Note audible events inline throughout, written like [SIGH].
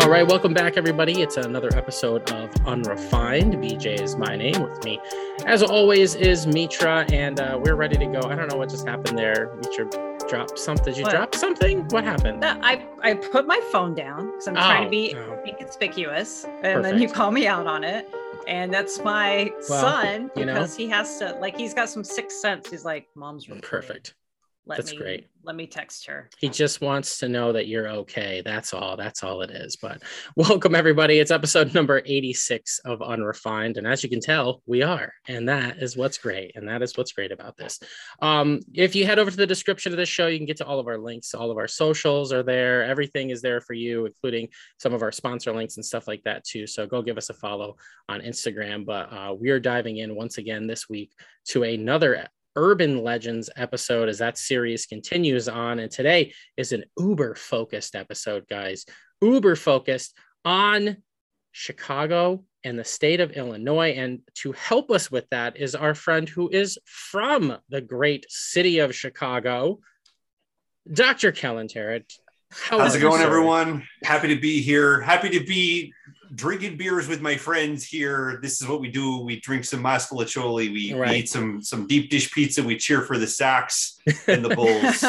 All right, welcome back, everybody. It's another episode of Unrefined. BJ is my name. With me, as always, is Mitra, and uh, we're ready to go. I don't know what just happened there. Mitra dropped something. Did you What? drop something? What happened? No, I I put my phone down because I'm trying Oh, to be, oh. and then you call me out on it. And that's my Well, son you know. because he has to like he's got some sixth sense. He's like, "Mom's recording. Perfect. Let That's me, great. Let me text her." He just wants to know that you're okay. That's all. That's all it is. But [LAUGHS] welcome, everybody. It's episode number 86 of Unrefined. And as you can tell, we are. And that is what's great. And that is what's great about this. Um, if you head over to the description of this show, you can get to all of our links. All of our socials are there. Everything is there for you, including some of our sponsor links and stuff like that, too. So go give us a follow on Instagram. But uh, we are diving in once again this week to another Urban Legends episode as that series continues on. And today is an uber focused episode, guys. Uber focused on Chicago and the state of Illinois. And to help us with that is our friend who is from the great city of Chicago, Dr. Kellen Terrett. How How's it going, sir? everyone? Happy to be here. Happy to be drinking beers with my friends here. This is what we do. We drink some Mascalacholi. We, Right. we eat some some deep dish pizza. We cheer for the Sox and the Bulls.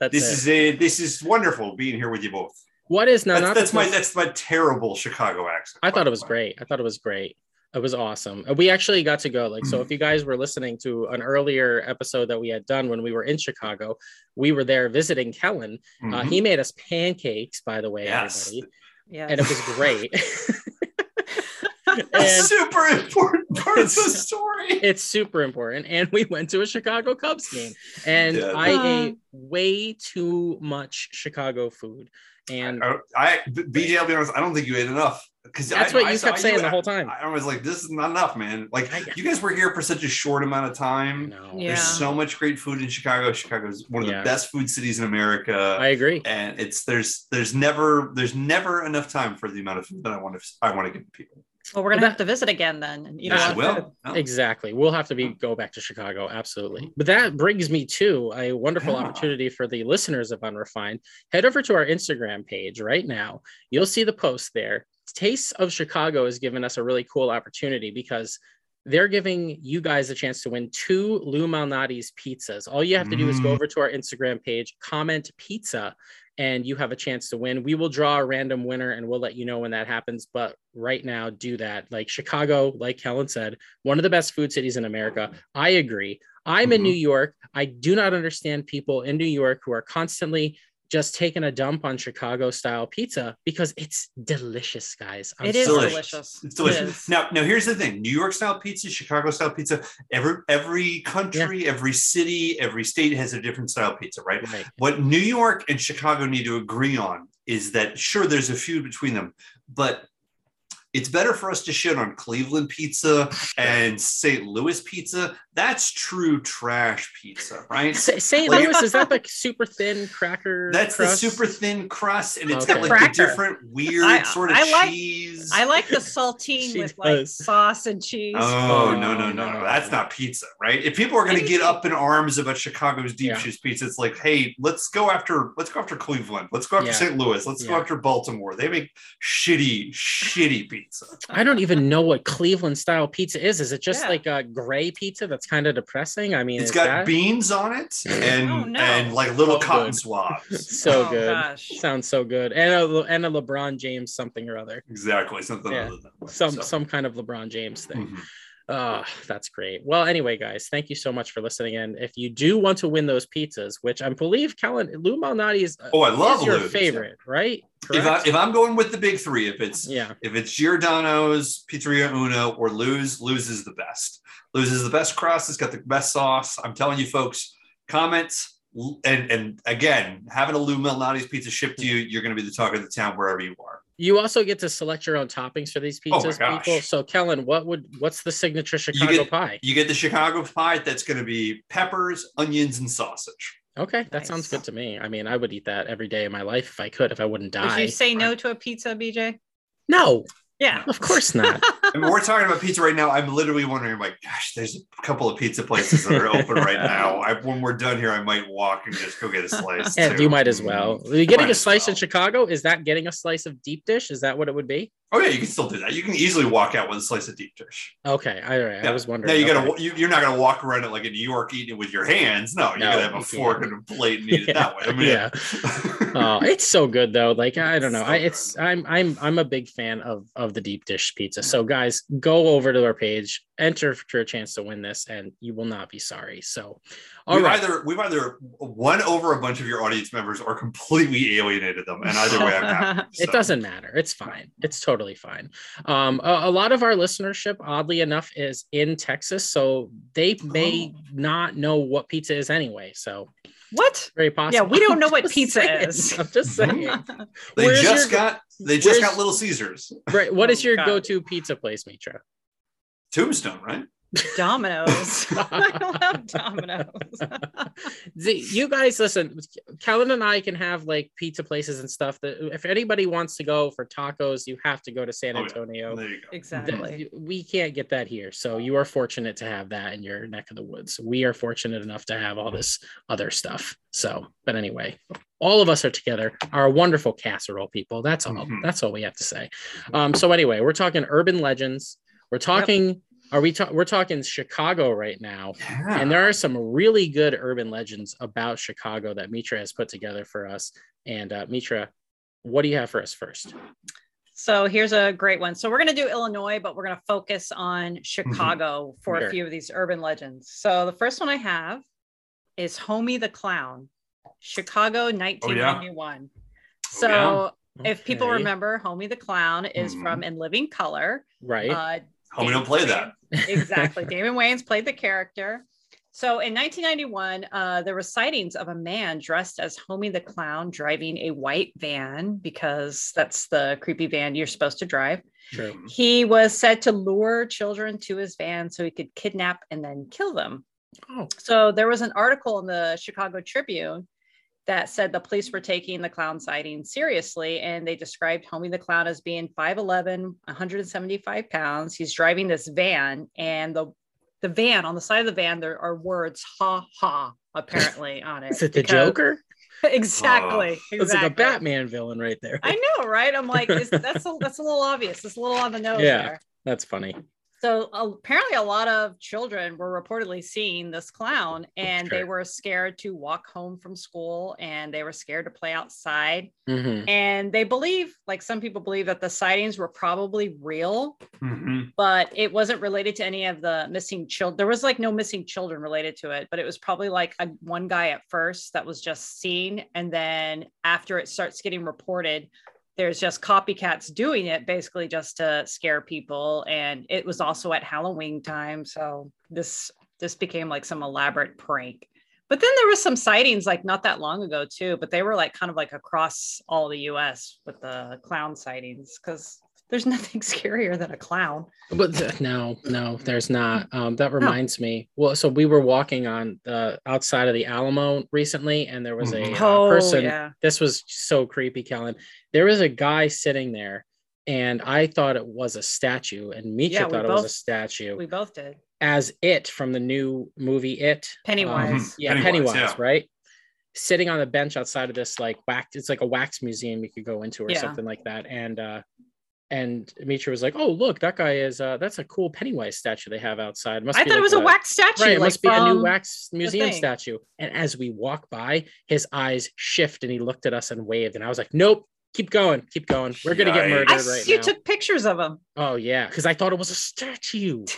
[LAUGHS] This it. is it. This is wonderful being here with you both. what is now That's, not that's my that's my terrible Chicago accent. I thought it was great. I thought it was great. It was awesome. Uh, We actually got to go. Like, so if you guys were listening to an earlier episode that we had done when we were in Chicago, we were there visiting Kellen. Uh, Mhm. he made us pancakes, by the way, Yes. everybody, yeah. and it was great. [LAUGHS] A super important part of the story. it's super important. And we went to a Chicago Cubs game, and Yeah. I Uh. ate way too much Chicago food. And I, I BJ, I'll be honest. I don't think you ate enough because that's what you kept saying the whole time. I was like, this is not enough, man. Like you guys were here for such a short amount of time. no, Yeah. There's so much great food in Chicago. Chicago is one of Yeah. the best food cities in America. I agree. and it's there's there's never there's never enough time for the amount of food that I want to I want to give people. Well, we're gonna But have to visit again then. and eat a Yeah, lot of well, no. Exactly. We'll have to be go back to Chicago. Absolutely. But that brings me to a wonderful Yeah. opportunity for the listeners of Unrefined. Head over to our Instagram page right now. You'll see the post there. Tastes of Chicago has given us a really cool opportunity because they're giving you guys a chance to win two Lou Malnati's pizzas. All you have to do is go Mm. over to our Instagram page, comment pizza, and you have a chance to win. We will draw a random winner and we'll let you know when that happens. But right now, do that. Like Chicago, like Helen said, one of the best food cities in America. I agree. I'm in Mhm. New York. I do not understand people in New York who are constantly just taking a dump on Chicago style pizza because it's delicious, guys. I'm It is sorry. delicious. It's delicious. is. Now, now here's the thing: New York style pizza, Chicago style pizza. Every every country, every city, every state has a different style pizza, right? Right. What New York and Chicago need to agree on is that sure, there's a feud between them, but it's better for us to shit on Cleveland pizza and St. Louis pizza. That's true trash pizza, right? St. Like- Louis is that like super thin cracker? That's crust? the super thin crust, and it's Okay. got like Cracker. the different weird I- sort of I like- cheese. I like the saltine [LAUGHS] She with like sauce and cheese. Oh Oh, no no no no. no! That's oh. not pizza, right? If people are going to get up in arms about Chicago's deep Yeah. dish pizza, it's like, hey, let's go after let's go after Cleveland, let's go after Yeah. St. Louis, let's go after Baltimore. They make shitty shitty pizza. Pizza. I don't even know what Cleveland style pizza is. Is it just Yeah. like a gray pizza that's kind of depressing? I mean, It's is got that beans on it [LAUGHS] and Oh, no. and like little Oh, cotton good. swabs. [LAUGHS] so Oh, good? gosh. Sounds so good. And a and a LeBron James something or other. Exactly, something Yeah. other than that. Some So, some kind of LeBron James thing. mhm. Oh, that's great. Well, anyway, guys, thank you so much for listening. And if you do want to win those pizzas, which I believe Kellen Lou Malnati is, uh, Oh, I love your favorite, right? If, I, I'm going with the big three, if it's yeah. if it's Giordano's, Pizzeria Uno, or Lou's, Lou's is the best. Lou's is the best crust. It's got the best sauce. I'm telling you, folks. Comments and and again, having a Lou Malnati's pizza shipped to you, you're going to be the talk of the town wherever you are. You also get to select your own toppings for these Oh pizzas, gosh. people. So, Kellen, what would what's the signature Chicago get- pie? You get the Chicago pie that's going to be peppers, onions, and sausage. Okay, that Nice. sounds good to me. I mean, I would eat that every day of my life if I could, if I wouldn't Would die. you say no to a pizza, BJ? no, Yeah. of course not. [LAUGHS] I mean, we're talking about pizza right now. I'm literally wondering, like, gosh, there's a couple of pizza places that are open right now. I, when we're done here, I might walk and just go get a slice. and too. you might as well. Are you getting Might a slice in. Chicago? Is that getting a slice of deep dish? Is that what it would be? Oh yeah, you can still do that. You can easily walk out with a slice of deep dish. Okay, all right. I Yeah. was wondering. Now you okay. gotta you, you're not gonna walk around it like in New York eating it with your hands. No, you're No, gonna have a fork and a plate and eat it that way. [LAUGHS] I mean, Yeah. Oh, it's so good though. Like I don't know. I it's I'm I'm I'm a big fan of of the deep dish pizza. So guys, go over to our page, enter for a chance to win this, and you will not be sorry. So, all we've right. either we've either won over a bunch of your audience members or completely alienated them, and either way, I'm happy. [LAUGHS] It doesn't matter. It's fine. It's totally fine. Um, a, a lot of our listenership, oddly enough, is in Texas, so they may Oh. not know what pizza is anyway. So What? very possible. Yeah, we don't know what [LAUGHS] pizza saying. is. I'm just [LAUGHS] saying. They Where's just your- got they just got Little Caesars, Right. What is Oh, your God. go-to pizza place, Mitra? Tombstone, right? Domino's. [LAUGHS] [LAUGHS] I don't have Domino's. [LAUGHS] The- you guys listen kellen and i can have like pizza places and stuff that if anybody wants to go for tacos you have to go to san Oh, yeah. antonio There you go. exactly. We can't get that here so you are fortunate to have that in your neck of the woods we are fortunate enough to have all this other stuff so but anyway all of us are together are a wonderful casserole people that's all Mhm. that's all we have to say um so anyway we're talking urban legends we're talking are we ta- we're talking chicago right now Yeah. and there are some really good urban legends about Chicago that Mitra has put together for us. And uh, Mitra, what do you have for us first? So here's a great one. So we're going to do Illinois, but we're going to focus on Chicago for Sure. a few of these urban legends. So the first one I have is Homie the Clown, Chicago, 1991. So Oh, if people remember, Homie the Clown is Mhm. from In Living Color. right? Uh, Homie, don't play that. exactly. Damon Wayans played the character. So in 1991, uh, there were sightings of a man dressed as Homie the Clown driving a white van because that's the creepy van you're supposed to drive. True. He was said to lure children to his van so he could kidnap and then kill them. Oh, So there was an article in the Chicago Tribune that said the police were taking the clown sighting seriously and they described Homie the Clown as being 5'11, 175 pounds. He's driving this van and the the van on the side of the van there are words ha ha apparently [LAUGHS] on it. is it the because- Joker? [LAUGHS] exactly. Oh. It's like a. Batman villain right there. I know, right? I'm like, is, [LAUGHS] that's a, that's a little obvious. It's a little on the nose Yeah. there. That's funny. So apparently, a lot of children were reportedly seeing this clown, and they were scared to walk home from school, and they were scared to play outside. Mhm. And they believe, like some people believe, that the sightings were probably real, Mhm. but it wasn't related to any of the missing children. There was like no missing children related to it, but it was probably like a, one guy at first that was just seen, and then after it starts getting reported, there's just copycats doing it basically just to scare people. And it was also at halloween time so this this became like some elaborate prank. But then there was some sightings like not that long ago too but they were like kind of like across all the us with the clown sightings because there's nothing [LAUGHS] scarier than a clown But th- no, no, there's not. Um, that reminds me. Well, so we were walking on the outside of the Alamo recently, and there was a Mhm. uh, person. yeah This was so creepy, Kellen. There was a guy sitting there, and I thought it was a statue, and Mitra Yeah, we thought it was a statue, we both did as it from the new movie It. pennywise Um, yeah, Pennywise, Pennywise, yeah. right? Sitting on the bench outside of this like wax, it's like a wax museum you could go into or Yeah. something like that. And uh and Mitra was like, "Oh, look, that guy is uh that's a cool Pennywise statue they have outside." Must I be thought it was a wax statue. Right, it like must be a new wax museum statue. And as we walk by, his eyes shift and he looked at us and waved. And I was like, "Nope, keep going, keep going. We're gonna get murdered I, right you now." took pictures of him. oh yeah, because I thought it was a statue. [LAUGHS]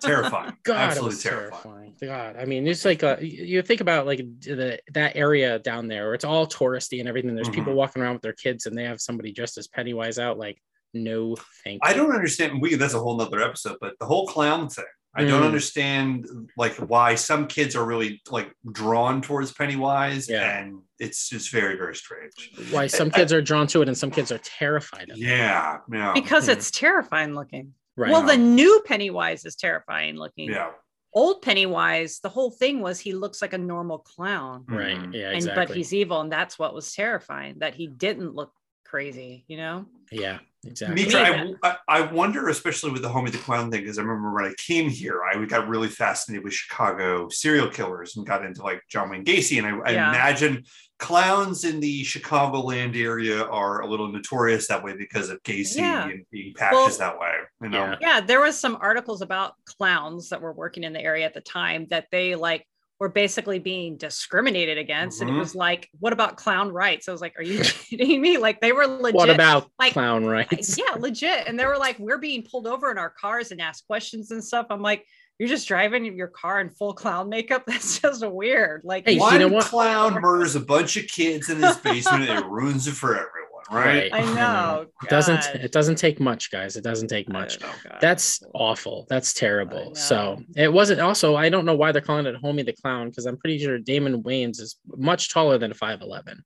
Terrifying. God, Absolutely it was terrifying. terrifying. God, I mean, it's like uh, you you think about like the that area down there where it's all touristy and everything. There's people Mhm. walking around with their kids and they have somebody dressed as Pennywise out. Like, no, thank I you. don't understand. We that's a whole nother episode, but the whole clown thing. I don't Mm. understand like why some kids are really like drawn towards Pennywise, Yeah. and it's just very very strange. Why some kids are drawn to it and some kids are terrified of it. Yeah, yeah, because Mhm. it's terrifying looking. Right. Well, the new Pennywise is terrifying looking. yeah. Old Pennywise, the whole thing was he looks like a normal clown, right. Mhm. Yeah. and Exactly. but he's evil, and that's what was terrifying that he didn't look crazy. You know? yeah. Exactly. Mitra, Me I, I, I wonder, especially with the Homie the Clown thing, because I remember when I came here, I got really fascinated with Chicago serial killers and got into like John Wayne Gacy. And I, I imagine clowns in the Chicagoland area are a little notorious that way because of Gacy Yeah. and being patches Well, that way. You know, Yeah. Yeah, there was some articles about clowns that were working in the area at the time that they like were basically being discriminated against, and it Mhm. was like, what about clown rights? I was like, are you [LAUGHS] kidding me? Like they were legit. what about like, clown rights? yeah, legit. And they were like, we're being pulled over in our cars and asked questions and stuff. I'm like, you're just driving your car in full clown makeup. [LAUGHS] That's just weird. Like, Hey, you one know clown murders a bunch of kids in his basement and it ruins it for everyone, right? Right. I [LAUGHS] know. It doesn't it doesn't take much, guys. It doesn't take much. know, That's awful. That's terrible. So it wasn't also I don't know why they're calling it Homie the Clown because I'm pretty sure Damon Wayans is much taller than 5'11.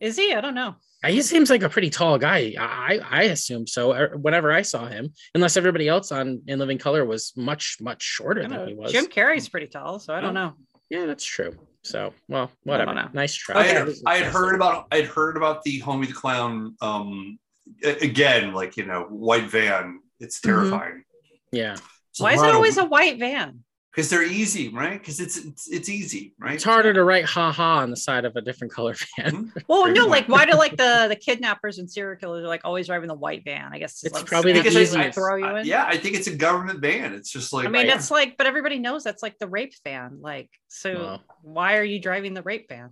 is he? I don't know. Uh, He seems like a pretty tall guy. I I assume so. Er, Whenever I saw him, unless everybody else on In Living Color was much much shorter than don't he was. Jim Carrey's pretty tall, so I don't know. Yeah, that's true. So well, I don't whatever. know. Nice try. I had, I had heard about I had heard about the homie the clown um again like you know white van it's Mhm. terrifying Yeah, Why is it always a white van? Because they're easy right because it's, it's it's easy right it's harder to write "ha ha" on the side of a different color van. Mhm. Well, no, like why do like the the kidnappers and serial killers are like always driving the white van? I guess It's like probably the snatch Because you I- throw you Uh, in. yeah I think it's a government van. it's just like I mean, yeah. that's like, but everybody knows that's like the rape van. Like, so Well. why are you driving the rape van?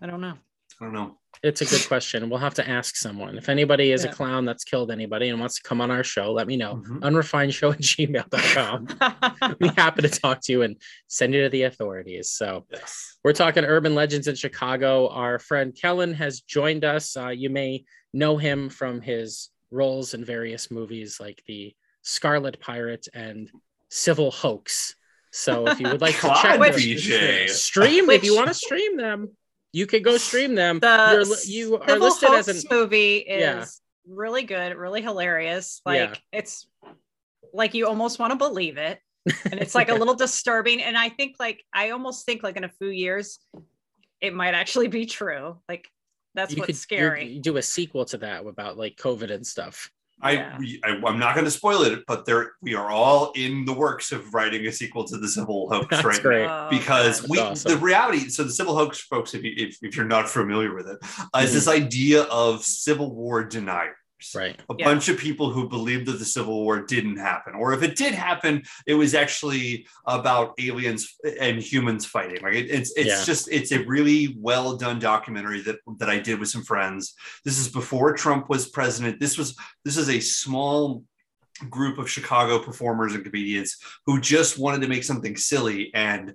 I don't know. I don't know It's a good question. We'll have to ask someone. If anybody is a clown that's killed anybody and wants to come on our show, let me know. Mhm. Unrefinedshow at gmail.com. I'll [LAUGHS] happy to talk to you and send you to the authorities. So yes we're talking urban legends in Chicago. Our friend Kellen has joined us. Uh, you may know him from his roles in various movies like the Scarlet Pirate and Civil Hoax. So if you would like to [LAUGHS] check on, those- BJ. [LAUGHS] stream if you want to stream them, you could go stream them. the You're you are listed as Hoax an movie is Yeah. really good, really hilarious. Yeah. Like it's like you almost want to believe it. [LAUGHS] And it's like a little disturbing. And I think like I almost think like in a few years it might actually be true. Like that's you what's could scary. you do a sequel to that about like COVID and stuff. I, Yeah. I I'm not going to spoil it but there we are all in the works of writing a sequel to the Civil [LAUGHS] Hoax That's right great. Oh, because God. we awesome. the reality so the civil hoax folks if, you, if, if you're not familiar with it uh, is Mhm. this idea of civil war deniers Right. a Yeah. bunch of people who believed that the civil war didn't happen or if it did happen it was actually about aliens and humans fighting like it, it's it's Yeah. just it's a really well done documentary that that i did with some friends this is before trump was president this was this is a small group of chicago performers and comedians who just wanted to make something silly and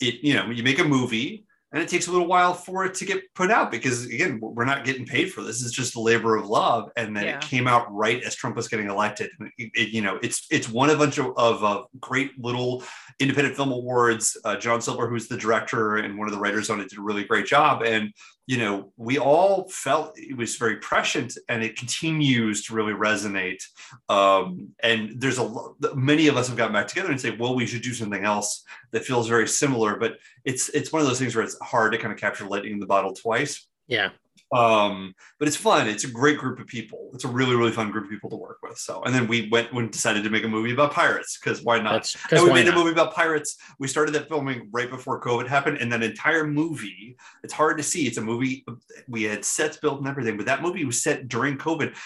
it you know you make a movie and it takes a little while for it to get put out because again we're not getting paid for this. It's just a labor of love and then Yeah. it came out right as trump was getting elected. And it, it- you know it's it's won a bunch of, of uh, great little independent film awards. Uh, john silver who's the director and one of the writers on it did a really great job. And you know we all felt it was very prescient and it continues to really resonate um, and there's a many of us have gotten back together and say well we should do something else that feels very similar but it's it's one of those things where it's hard to kind of capture lightning in the bottle twice Yeah. Um but it's fun it's a great group of people it's a really really fun group of people to work with so and then we went and decided to make a movie about pirates because why not That's because and we made a movie about pirates. We started that filming right before COVID happened, and that entire movie, it's hard to see. It's a movie we had sets built and everything, but that movie was set during COVID.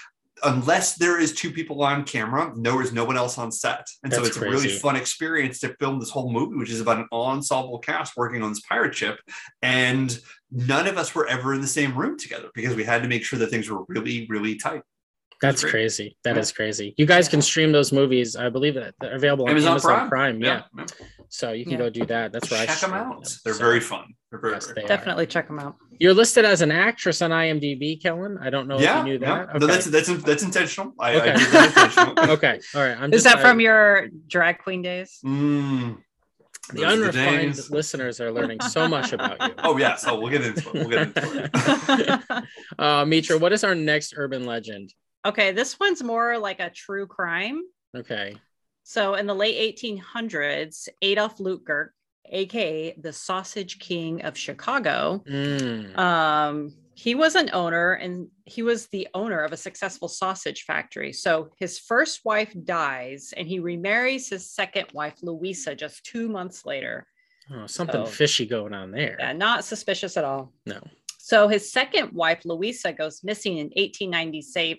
Unless there is two people on camera, there is no one else on set. And so That's it's a really fun experience to film this whole movie, which is about an ensemble cast working on this pirate ship. And none of us were ever in the same room together because we had to make sure that things were really, really tight. That's great. crazy. That Yeah. is crazy. You guys can stream those movies. I believe that they're available on Amazon, Prime. Yeah. yeah. So you can Yeah. go do that. That's where I Check them stream out. They're So, very fun. They're very, yes, very they fun. are. Definitely check them out. You're listed as an actress on IMDb, Kellen. I don't know yeah, if you knew yeah. that. No, that's that's that's intentional. I, I Okay. did that intentional. [LAUGHS] okay. All right. I'm Is just, that from your drag queen days? Mm, the those are the unrefined listeners are learning so much about you. Oh yes. Oh, we'll get into it. We'll get into it. [LAUGHS] [LAUGHS] uh, Mitra, what is our next urban legend? Okay, this one's more like a true crime. Okay. So in the late 1800s, Adolf Luetgert, aka the Sausage King of Chicago, Mm. um, he was an owner and he was the owner of a successful sausage factory. So his first wife dies and he remarries his second wife, Louisa, just two months later. Oh, something So- fishy going on there. Yeah, not suspicious at all. No. So his second wife, Louisa, goes missing in 1897.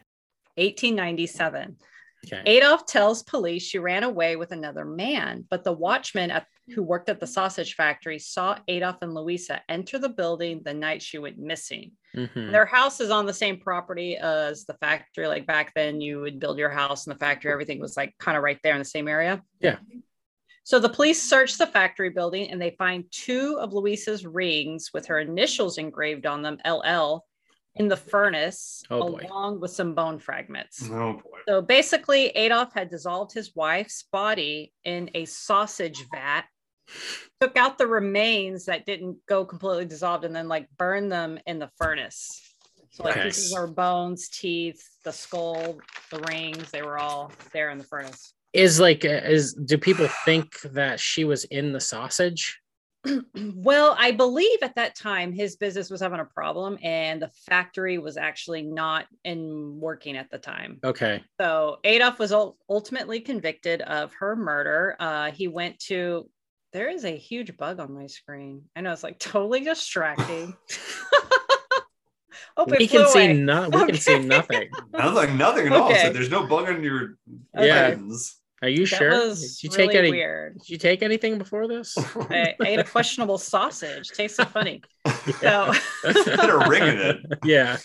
1897. Okay. Adolf tells police she ran away with another man, but the watchman at, who worked at the sausage factory saw Adolf and Louisa enter the building the night she went missing. Mhm. Their house is on the same property as the factory. Like back then, you would build your house in the factory, everything was like kind of right there in the same area. Yeah. So the police search the factory building and they find two of Louisa's rings with her initials engraved on them, LL, in the furnace, Oh, boy. along with some bone fragments. Oh boy. So basically, Adolf had dissolved his wife's body in a sausage vat, took out the remains that didn't go completely dissolved, and then like burned them in the furnace. So like Okay. pieces of bones, teeth, the skull, the rings, they were all there in the furnace. Is like, uh, is do people think that she was in the sausage? [CLEARS THROAT] well, I believe at that time his business was having a problem and the factory was actually not in working at the time. Okay. So Adolf was ultimately convicted of her murder. Uh, he went to. There is a huge bug on my screen. I know it's like totally distracting. [LAUGHS] oh, We can flew see away. no, we can see nothing. Nothing, nothing at all. So there's no bug on your Yeah. lens. Are you That sure? was Did you really take any? weird. Did you take anything before this? [LAUGHS] I, I ate a questionable sausage. Tasted funny. [LAUGHS] So. Had a ring in it. [LAUGHS] yeah.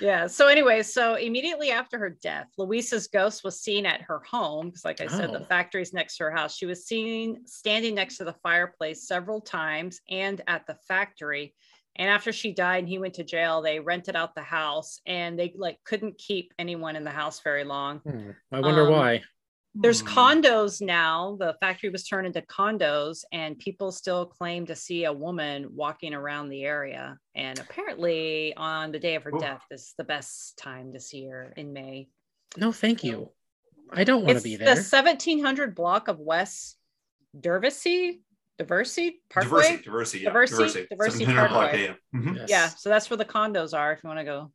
Yeah. So, anyway, so immediately after her death, Louisa's ghost was seen at her home because, like I said, Oh. the factory's next to her house. She was seen standing next to the fireplace several times and at the factory. And after she died and he went to jail, they rented out the house and they like couldn't keep anyone in the house very long. Hmm. I wonder Um, why. There's Hmm. condos now. The factory was turned into condos, and people still claim to see a woman walking around the area. And apparently, on the day of her Ooh. death, is the best time to see her in May. No, thank you. I don't want to be there. the 1700 block of West Dervesy, Diversey Parkway. Diversity, diversity, yeah. Diversity- diversity. Diversity 700 block, Parkway. yeah, yeah. Mhm. Yes. Yeah, so that's where the condos are. If you want to go.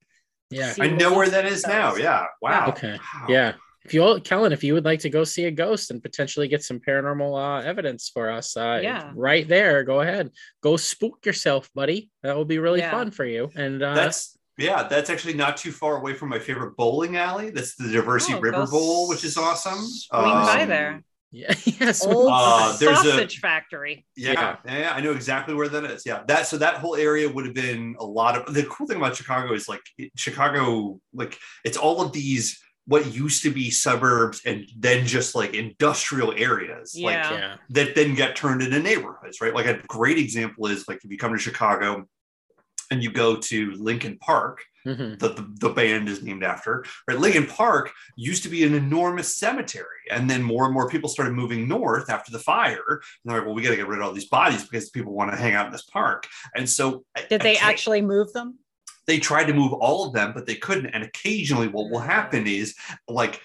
Yeah. I know where that is now. Yeah. Wow. Okay. Wow. Yeah. If you all, Kellen, if you would like to go see a ghost and potentially get some paranormal uh, evidence for us, uh, Yeah. right there, go ahead, go spook yourself, buddy. That will be really Yeah. fun for you. And uh, That's yeah, that's actually not too far away from my favorite bowling alley. That's the Diversey Oh, River Bowl, which is awesome. swing by Um, there. yeah, [LAUGHS] yes, Old Uh, there's a- sausage factory. Yeah, Yeah. yeah, yeah, I know exactly where that is. Yeah, that so that whole area would have been a lot of the cool thing about Chicago is like Chicago, like it's all of these what used to be suburbs and then just like industrial areas like Yeah. yeah that then get turned into neighborhoods right like a great example is like if you come to chicago and you go to lincoln park Mhm. that the, the band is named after right lincoln park used to be an enormous cemetery and then more and more people started moving north after the fire and they're like well we got to get rid of all these bodies because people want to hang out in this park and so Did I they can't- actually move them? They tried to move all of them, but they couldn't. And occasionally, what will happen is like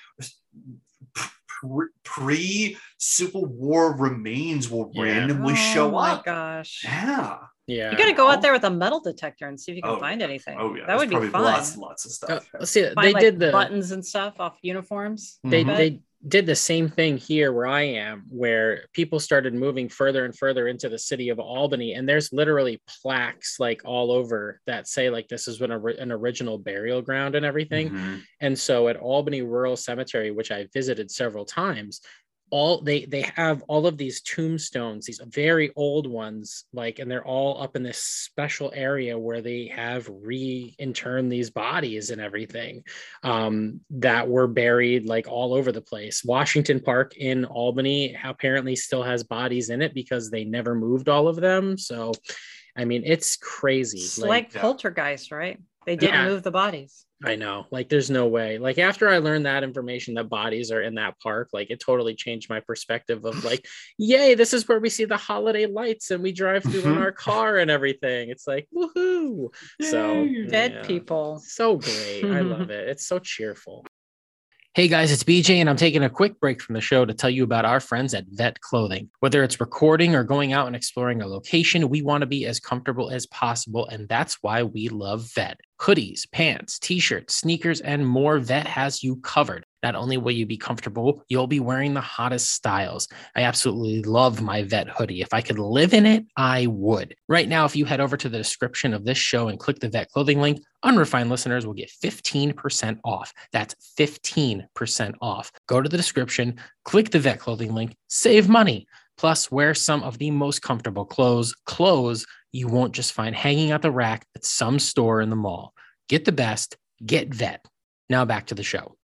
pre Civil War remains will Yeah. randomly oh show my up. gosh. Yeah. yeah You got to go out there with a metal detector and see if you can Oh, find anything. Oh, yeah. that there's would be fun. Lots and lots of Uh, stuff. let's see Find, they like, did the buttons and stuff off uniforms. they Mhm. they did the same thing here where I am, where people started moving further and further into the city of Albany, and there's literally plaques like all over that say like this is an, an original burial ground and everything. Mhm. And so at Albany Rural Cemetery, which I visited several times, all they they have all of these tombstones, these very old ones, like, and they're all up in this special area where they have reinterred these bodies and everything um, that were buried like all over the place. Washington Park in Albany apparently still has bodies in it because they never moved all of them. So, I mean, it's crazy. It's like- like poltergeist, right? They didn't Yeah. move the bodies. I know. Like there's no way. Like after I learned that information that bodies are in that park, like it totally changed my perspective of like, [LAUGHS] yay, this is where we see the holiday lights and we drive through in Mhm. our car and everything. It's like woohoo. So Dead yeah. people. So great. I love [LAUGHS] it. It's so cheerful. Hey guys, it's BJ, and I'm taking a quick break from the show to tell you about our friends at Vet Clothing. Whether it's recording or going out and exploring a location, we want to be as comfortable as possible, and that's why we love Vet. Hoodies, pants, t shirts, sneakers, and more, Vet has you covered. Not only will you be comfortable, you'll be wearing the hottest styles. I absolutely love my vet hoodie. If I could live in it, I would. Right now, if you head over to the description of this show and click the vet clothing link, unrefined listeners will get 15% off. That's 15% off. Go to the description, click the vet clothing link, save money. Plus, wear some of the most comfortable clothes, clothes you won't just find hanging out the rack at some store in the mall. Get the best, get vet. Now back to the show.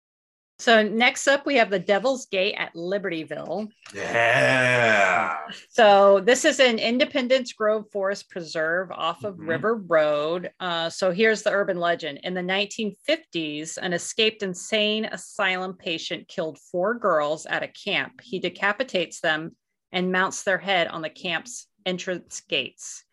So next up, we have the Devil's Gate at Libertyville. Yeah. So this is an Independence Grove Forest Preserve off of Mhm. River Road. Uh, so here's the urban legend. In the 1950s, an escaped insane asylum patient killed four girls at a camp. He decapitates them and mounts their head on the camp's entrance gates.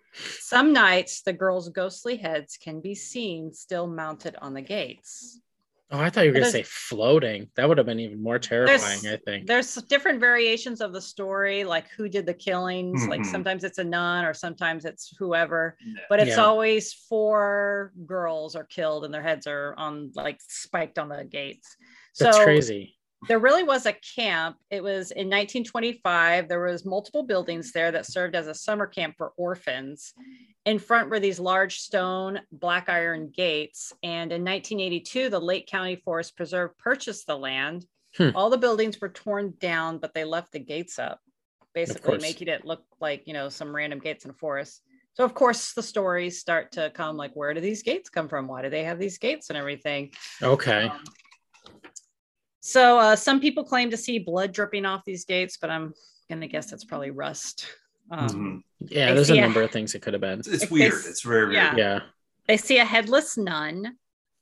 Some nights, the girls' ghostly heads can be seen still mounted on the gates. Oh, I thought you were going to say floating. That would have been even more terrifying, I think. There's different variations of the story, like who did the killings. Like Mhm. sometimes it's a nun or sometimes it's whoever, but it's Yeah. always four girls are killed and their heads are on like spiked on the gates. That's so crazy. There really was a camp. It was in 1925. There was multiple buildings there that served as a summer camp for orphans. In front were these large stone black iron gates. And in 1982, the Lake County Forest Preserve purchased the land. Hmm. All the buildings were torn down, but they left the gates up, basically making it look like, you know, some random gates in a forest. So of course the stories start to come like, where do these gates come from? Why do they have these gates and everything? Okay. Um, so uh, some people claim to see blood dripping off these gates, but I'm gonna guess that's probably rust. Um, Mhm. Yeah, there's a see a- number of things it could have been. It's, it's weird. this- It's very, very yeah. weird. Yeah. They see a headless nun,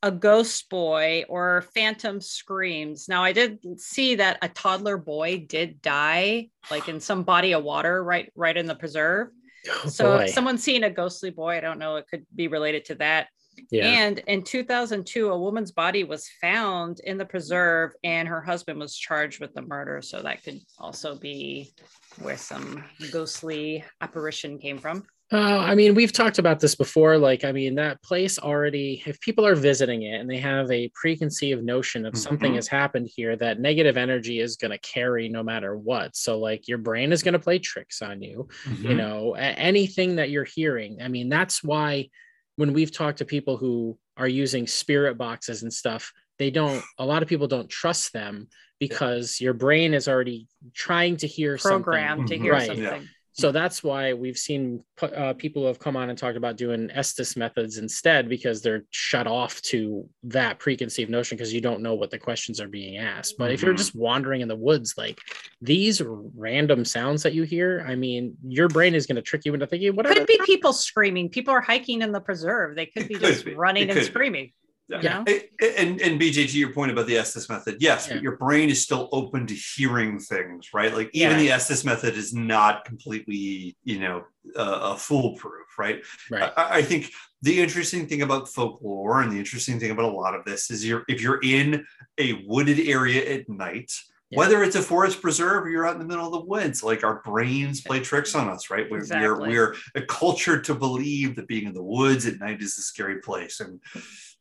a ghost boy, or phantom screams. Now I did see that a toddler boy did die, like in some body of water, right, right in the preserve. Oh, so boy. if someone's seeing a ghostly boy, I don't know, it could be related to that. Yeah. And in 2002, a woman's body was found in the preserve, and her husband was charged with the murder. So that could also be where some ghostly apparition came from. Uh, I mean, we've talked about this before. Like, I mean, that place already, if people are visiting it and they have a preconceived notion of something Mhm. has happened here, that negative energy is going to carry no matter what. So, like, your brain is going to play tricks on you. Mhm. You know, anything that you're hearing. I mean, that's why when we've talked to people who are using spirit boxes and stuff, they don't, [SIGHS] a lot of people don't trust them because your brain is already trying to hear something Programmed to Mhm. hear Right. something. Yeah. So that's why we've seen uh, people who have come on and talked about doing Estes methods instead because they're shut off to that preconceived notion because you don't know what the questions are being asked. But if you're Mhm. just wandering in the woods, like these random sounds that you hear, I mean, your brain is going to trick you into thinking whatever. Could be people screaming. People are hiking in the preserve. They could It be could just be. running It and could be. screaming. Yeah. A- a- And and BJ, to your point about the Estes method, yes, Yeah. but your brain is still open to hearing things, right? Like even Yeah. the Estes method is not completely, you know, uh, foolproof, right? Right. I, I think the interesting thing about folklore and the interesting thing about a lot of this is you're if you're in a wooded area at night, Yeah. whether it's a forest preserve or you're out in the middle of the woods, like our brains play tricks on us, right? We're Exactly. we're, we're cultured to believe that being in the woods at night is a scary place, and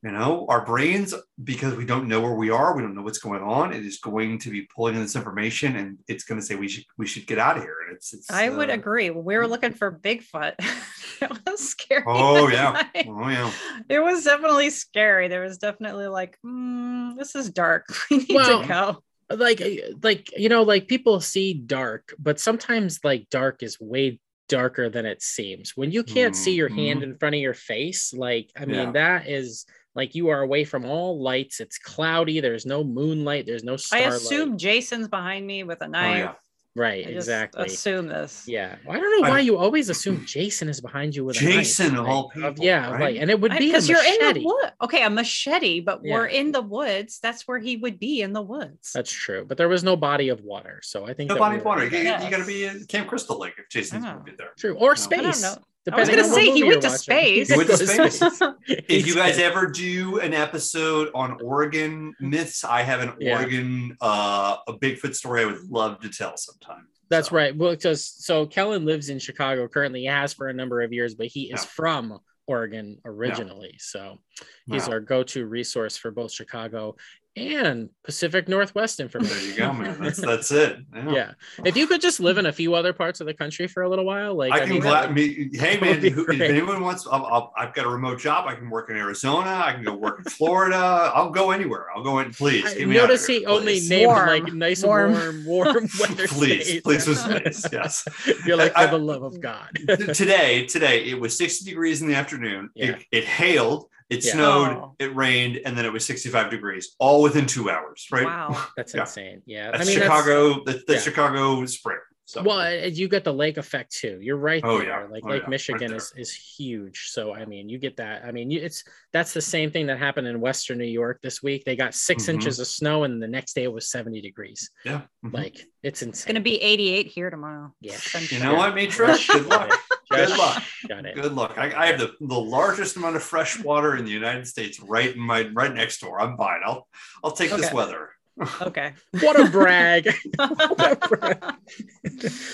you know our brains because we don't know where we are, we don't know what's going on. It is going to be pulling in this information, and it's going to say we should we should get out of here. And it's, it's I would uh, agree. We were looking for Bigfoot, [LAUGHS] it was scary. Oh yeah, night. oh yeah. It was definitely scary. There was definitely like, mm, this is dark. [LAUGHS] We need Well, to go. like uh, like you know like people see dark but sometimes like dark is way darker than it seems when you can't see your hand in front of your face like i mean Yeah. that is like you are away from all lights it's cloudy there's no moonlight there's no starlight. I assume Jason's behind me with a oh, knife. yeah. right I just exactly assume this. yeah Well, i don't know I- why you always assume jason is behind you with a knife. Jason of all people, yeah right? like and it would be Because you're in the machete. wood. Okay, a machete, but we're in the woods. That's where he would be in the woods. that's true but there was no body of water so i think No body we of were- water. You, Yes. you got to be in Camp Crystal Lake if Jason's Oh. going to be there. true or I space know. I was gonna say he went to space. He went to [LAUGHS] space. [LAUGHS] If you guys ever do an episode on Oregon myths, I have an Yeah. Oregon uh, a Bigfoot story I would love to tell sometime. That's So, right. Well, because so Kellen lives in Chicago currently, he has for a number of years, but he is Yeah. from Oregon originally. So he's wow. our go-to resource for both Chicago and Pacific Northwest information. There you go, man. That's [LAUGHS] that's it. Yeah. yeah. If you could just live in a few other parts of the country for a little while, like I can mean, glad that me. Hey man, who, if anyone wants, I'll, I'll, I've got a remote job. I can work in Arizona. I can go work in Florida. I'll go anywhere. I'll go in. Please, I get me out notice here, he only please. named Warm. like nice Warm. warm, warm, weather [LAUGHS] please, states. please, was nice. Yes. [LAUGHS] You're like, I- for the love of God. Today, today it was 60 degrees in the afternoon. Yeah. It, it hailed, it Yeah. snowed, Oh. it rained, and then it was 65 degrees, all within two hours. Right? Wow. That's [LAUGHS] Yeah. insane. Yeah. That's I mean, Chicago. That's, that's yeah. Chicago spring. So Well, you get the lake effect too. You're right Oh, there. yeah. Like Oh, Lake yeah. Michigan there. is is huge. So I mean, you get that. I mean, you, it's that's the same thing that happened in Western New York this week. They got 6 Mhm. inches of snow, and the next day it was 70 degrees. yeah. Mhm. Like it's It's gonna be 88 here tomorrow. Yeah. You know what, Mitra? Good luck. [LAUGHS] Good luck. Got it. Good luck. I, I have the, the largest amount of fresh water in the United States right in my right next door. I'm fine. I'll I'll take this weather. [LAUGHS] Okay. What a brag! what a brag!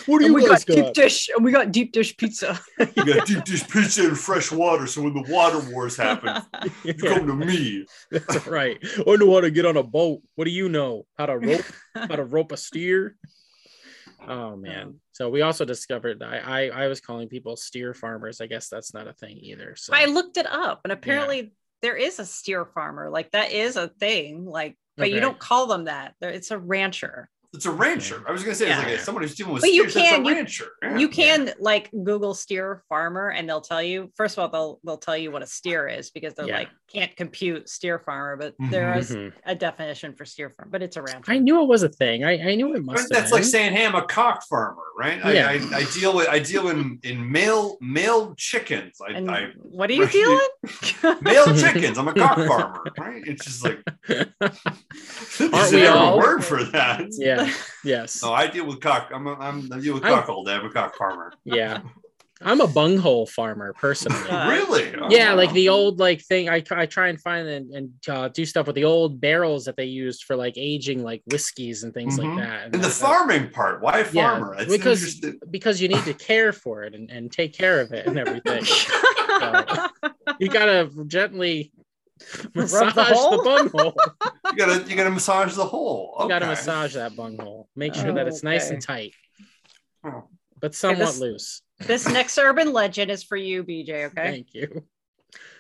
what do And you we guys got deep got? dish and we got deep dish pizza. You got deep [LAUGHS] dish pizza and fresh water. So when the water wars happen, you [LAUGHS] come to me. that's right. I know how to get on a boat. What do you know? How to rope? how to rope a steer? Oh man. Um, So we also discovered I, I I was calling people steer farmers. I guess that's not a thing either. So I looked it up and apparently there is a steer farmer. Like that is a thing. Like, but you don't call them that. It's a rancher. It's a rancher. I was gonna say it's like a, someone who's dealing with But you steers, that's can- a you- rancher. Yeah. You can like Google steer farmer and they'll tell you, first of all, they'll they'll tell you what a steer is because they're Yeah. like can't compute steer farmer, but there Mhm. is Mhm. a definition for steer farm, but it's a rancher. I knew it was a thing. I, I knew it must have that's been. like saying, "Hey, I'm a cock farmer," right? I, Yeah. I, I deal with I deal in in male male chickens. I, and I what are you Right. dealing? [LAUGHS] male chickens. I'm a cock farmer, right? It's just like [LAUGHS] [LAUGHS] Aren't there's we never all? a word for that. yeah. [LAUGHS] Yes. No, I deal with cock. I'm a, I'm I deal with I'm- cock all day. I'm a cock farmer. [LAUGHS] Yeah. I'm a bunghole farmer personally. [LAUGHS] Yeah. really? Oh, yeah, like the old like thing. I, I try and find and, and uh, do stuff with the old barrels that they used for like aging like whiskeys and things Mhm. like that. And the that- farming part. Why a Yeah, farmer? That's because- interesting. because you need to care for it and, and take care of it and everything. you gotta gently [LAUGHS] massage the, hole? bunghole. You gotta you gotta massage the hole. You gotta Okay. massage that bunghole. Make sure that it's nice and tight, Oh. but somewhat this- loose. this next urban legend is for you, BJ. Okay. Thank you.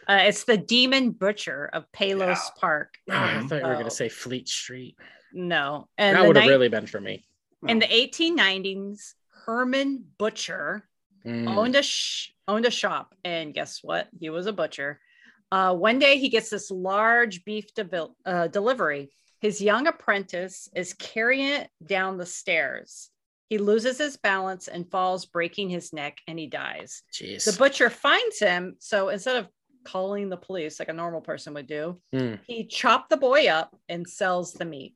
Uh, it's the Demon Butcher of Palos Yeah. Park. Ah, I thought you were Oh. gonna say Fleet Street. No. And that would have night- really been for me. in the 1890s, Herman Butcher Mm. owned a sh- owned a shop, and guess what? He was a butcher. Uh, one day, he gets this large beef uh, delivery. His young apprentice is carrying it down the stairs. He loses his balance and falls, breaking his neck, and he dies. Jeez. The butcher finds him. So instead of calling the police like a normal person would do, Mm. he chopped the boy up and sells the meat.